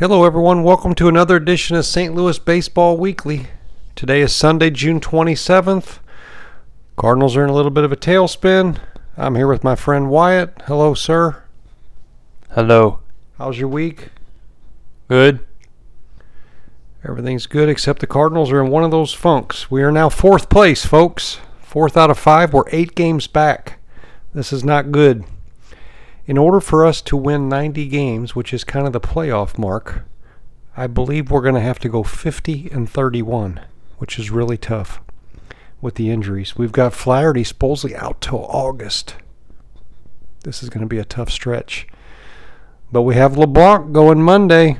Hello, everyone. Welcome to another edition of St. Louis Baseball Weekly. Today is Sunday, June 27th. Cardinals are in a little bit of a tailspin. I'm here with my friend Wyatt. Hello, sir. Hello. How's your week? Good. Everything's good except the Cardinals are in one of those funks. We are now fourth place, folks. Fourth out of five. We're eight games back. This is not good. In order for us to win 90 games, which is kind of the playoff mark, I believe we're going to have to go 50 and 31, which is really tough with the injuries. We've got Flaherty supposedly out till August. This is going to be a tough stretch. But we have LeBlanc going Monday.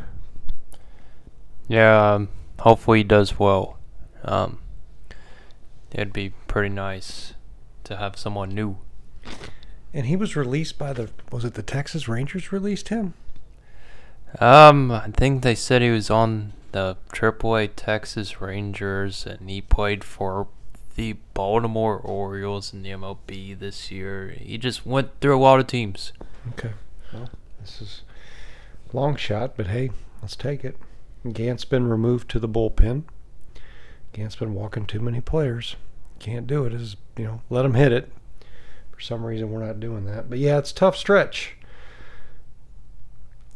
Yeah, um, hopefully he does well. Um, it'd be pretty nice to have someone new. And he was released by the was it the Texas Rangers released him? Um, I think they said he was on the AAA Texas Rangers and he played for the Baltimore Orioles in the MLB this year. He just went through a lot of teams. Okay. Well, this is long shot, but hey, let's take it. Gant's been removed to the bullpen. Gant's been walking too many players. Can't do it. Is you know, let him hit it. For some reason, we're not doing that. But yeah, it's tough stretch.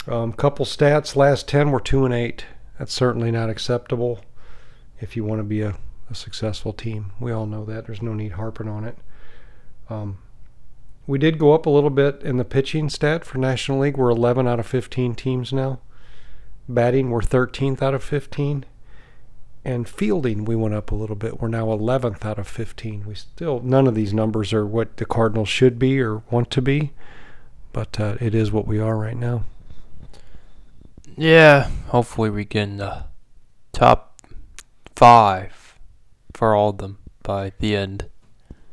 Um, couple stats: last ten were two and eight. That's certainly not acceptable. If you want to be a, a successful team, we all know that. There's no need harping on it. Um, we did go up a little bit in the pitching stat for National League. We're 11 out of 15 teams now. Batting, we're 13th out of 15. And fielding, we went up a little bit. We're now 11th out of 15. We still, none of these numbers are what the Cardinals should be or want to be, but uh, it is what we are right now. Yeah, hopefully we get in the top five for all of them by the end.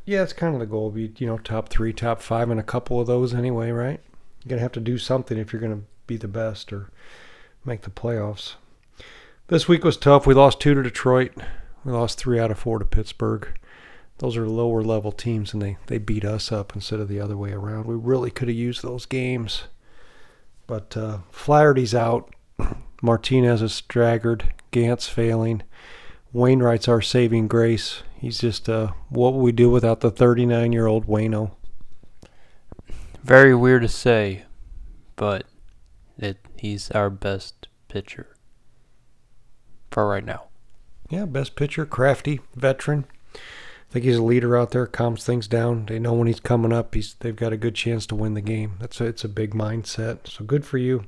Yeah, it's kind of the goal. Be you know top three, top five, and a couple of those anyway, right? You're gonna have to do something if you're gonna be the best or make the playoffs. This week was tough. We lost two to Detroit. We lost three out of four to Pittsburgh. Those are lower level teams, and they they beat us up instead of the other way around. We really could have used those games, but uh, Flaherty's out. Martinez is staggered. Gant's failing. Wainwright's our saving grace. He's just uh, what would we do without the 39 year old Wayno? Very weird to say, but it he's our best pitcher for right now. Yeah, best pitcher, crafty, veteran. I think he's a leader out there, calms things down. They know when he's coming up, he's they've got a good chance to win the game. That's a, it's a big mindset. So good for you.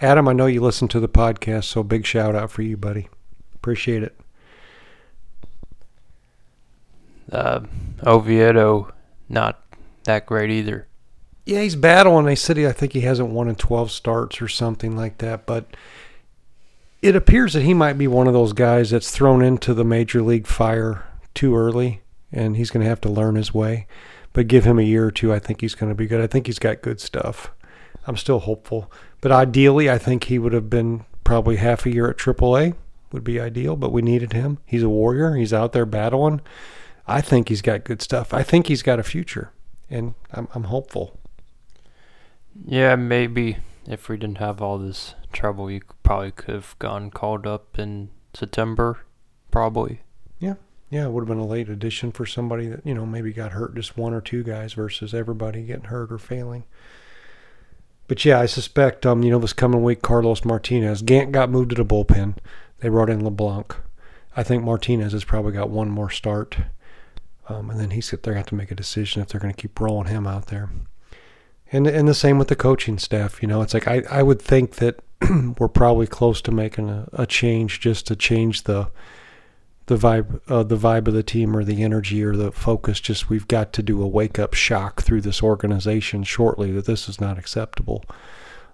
Adam, I know you listen to the podcast, so big shout out for you, buddy. Appreciate it. Uh, Oviedo, not that great either. Yeah, he's battling. They said he, I think he hasn't won in 12 starts or something like that. But it appears that he might be one of those guys that's thrown into the major league fire too early, and he's going to have to learn his way. But give him a year or two, I think he's going to be good. I think he's got good stuff. I'm still hopeful. But ideally, I think he would have been probably half a year at AAA would be ideal. But we needed him. He's a warrior. He's out there battling. I think he's got good stuff. I think he's got a future, and I'm, I'm hopeful. Yeah, maybe if we didn't have all this trouble, you probably could have gone called up in September. Probably. Yeah, yeah, it would have been a late addition for somebody that you know maybe got hurt, just one or two guys versus everybody getting hurt or failing. But yeah, I suspect um you know this coming week Carlos Martinez Gant got moved to the bullpen. They brought in LeBlanc. I think Martinez has probably got one more start. Um, and then he's they're going to have to make a decision if they're going to keep rolling him out there. And and the same with the coaching staff. You know, it's like I, I would think that we're probably close to making a, a change just to change the the vibe uh, the vibe of the team or the energy or the focus. Just we've got to do a wake up shock through this organization shortly that this is not acceptable.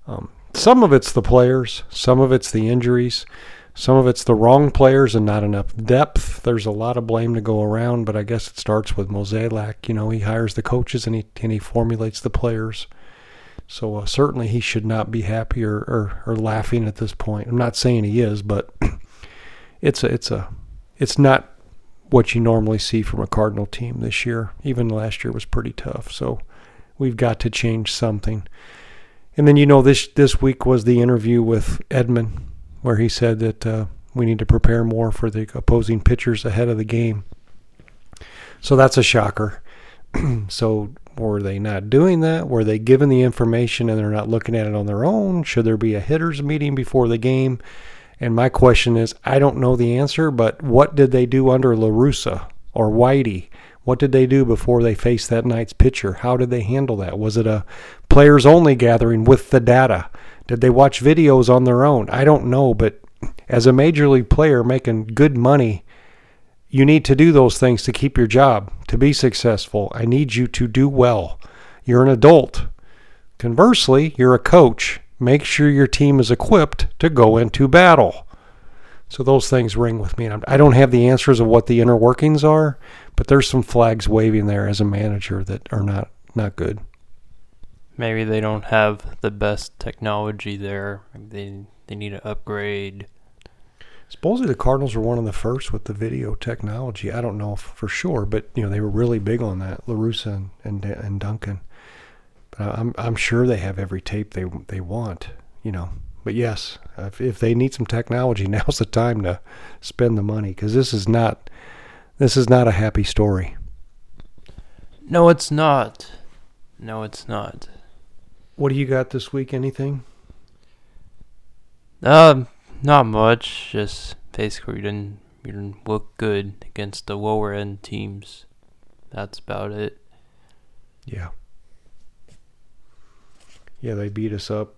Um, some of it's the players, some of it's the injuries. Some of it's the wrong players and not enough depth. There's a lot of blame to go around, but I guess it starts with Mozeliak. You know, he hires the coaches and he and he formulates the players. So uh, certainly he should not be happy or, or, or laughing at this point. I'm not saying he is, but it's a it's a it's not what you normally see from a Cardinal team this year. Even last year was pretty tough. So we've got to change something. And then you know this this week was the interview with Edman, where he said that uh, we need to prepare more for the opposing pitchers ahead of the game. So that's a shocker. so were they not doing that? Were they given the information and they're not looking at it on their own? Should there be a hitters meeting before the game? And my question is, I don't know the answer, but what did they do under La Russa or Whitey? What did they do before they faced that night's pitcher? How did they handle that? Was it a players only gathering with the data? Did they watch videos on their own? I don't know, but as a major league player making good money, you need to do those things to keep your job, to be successful. I need you to do well. You're an adult. Conversely, you're a coach. Make sure your team is equipped to go into battle. So those things ring with me. I don't have the answers of what the inner workings are, but there's some flags waving there as a manager that are not not good. Maybe they don't have the best technology there. They they need to upgrade. Supposedly the Cardinals were one of the first with the video technology. I don't know for sure, but you know they were really big on that. La Russa and and, and Duncan. But I'm I'm sure they have every tape they they want. You know, but yes, if, if they need some technology, now's the time to spend the money because this is not this is not a happy story. No, it's not. No, it's not. What do you got this week? Anything? Um, not much. Just basically, we didn't we didn't look good against the lower end teams. That's about it. Yeah. Yeah, they beat us up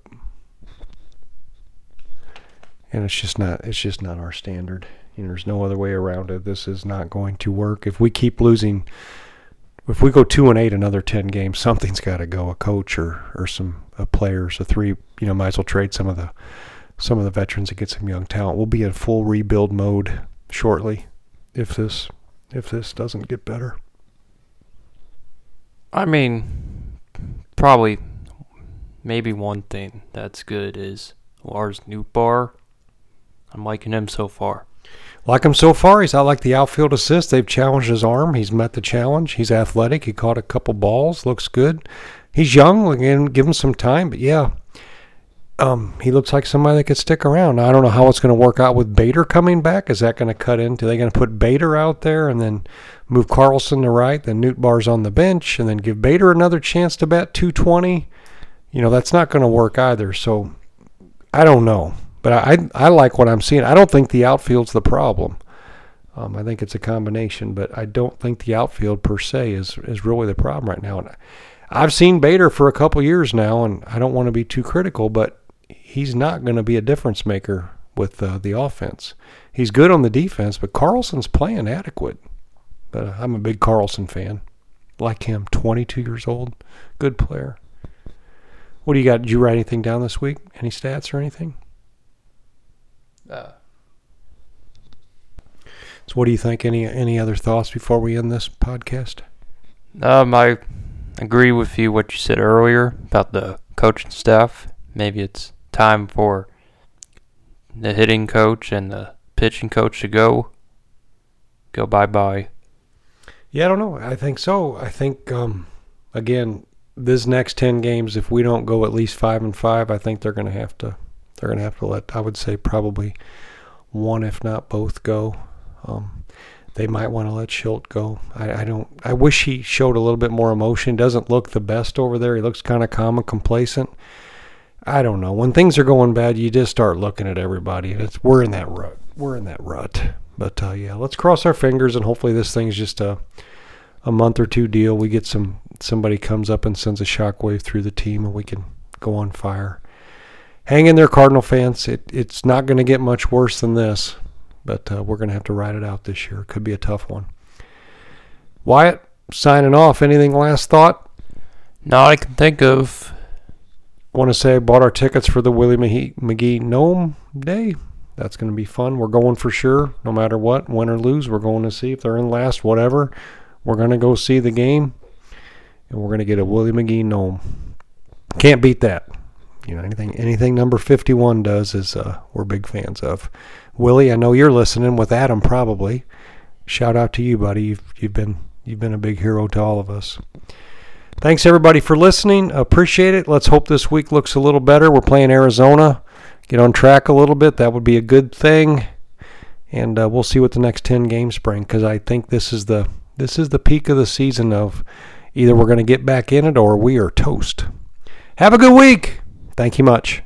and it's just not it's just not our standard. You know, there's no other way around it. This is not going to work. If we keep losing, if we go two and eight another ten games, something's got to go. A coach or or some uh, players, a three. You know, might as well trade some of the some of the veterans and get some young talent. We'll be in full rebuild mode shortly if this if this doesn't get better. I mean, probably maybe one thing that's good is Lars Nootbaar. I'm liking him so far. Like him so far, he's out like the outfield assist. They've challenged his arm. He's met the challenge. He's athletic. He caught a couple balls. Looks good. He's young. Again, give him some time. But yeah, um, he looks like somebody that could stick around. I don't know how it's going to work out with Bader coming back. Is that going to cut into? They going to put Bader out there and then move Carlson to right? Then Nootbaar's on the bench and then give Bader another chance to bat 220. You know that's not going to work either. So I don't know. But I, I like what I'm seeing. I don't think the outfield's the problem. Um, I think it's a combination, but I don't think the outfield per se is is really the problem right now. And I've seen Bader for a couple years now, and I don't want to be too critical, but he's not going to be a difference maker with uh, the offense. He's good on the defense, but Carlson's playing adequate. But uh, I'm a big Carlson fan. Like him, 22 years old, good player. What do you got? Did you write anything down this week? Any stats or anything? Uh, so, what do you think? Any any other thoughts before we end this podcast? Um, I agree with you what you said earlier about the coaching staff. Maybe it's time for the hitting coach and the pitching coach to go. Go bye bye. Yeah, I don't know. I think so. I think um, again, this next ten games, if we don't go at least five and five, I think they're going to have to they're going to have to let, I would say, probably one, if not both, go. Um, they might want to let Shildt go. I, I, don't. I wish he showed a little bit more emotion. Doesn't look the best over there. He looks kind of calm and complacent. I don't know. When things are going bad, you just start looking at everybody, and it's we're in that rut. We're in that rut. But uh, yeah, let's cross our fingers, and hopefully this thing's just a a month or two deal. We get some somebody comes up and sends a shockwave through the team, and we can go on fire hang in there, Cardinal fans. It, it's not going to get much worse than this, but uh, we're going to have to ride it out this year. It could be a tough one. Wyatt, signing off. Anything last thought? Not I can think of. Want to say I bought our tickets for the Willie McGee Gnome Day. That's going to be fun. We're going for sure, no matter what, win or lose. We're going to see if they're in last, whatever. We're going to go see the game, and we're going to get a Willie McGee Gnome. Can't beat that you know anything anything number 51 does is uh, we're big fans of willie i know you're listening with adam probably shout out to you buddy you've, you've been you've been a big hero to all of us Thanks everybody for listening. Appreciate it. Let's hope this week looks a little better. We're playing Arizona. Get on track a little bit. That would be a good thing. And uh, we'll see what the next 10 games bring because I think this is the this is the peak of the season of either we're going to get back in it or we are toast. Have a good week. Thank you much.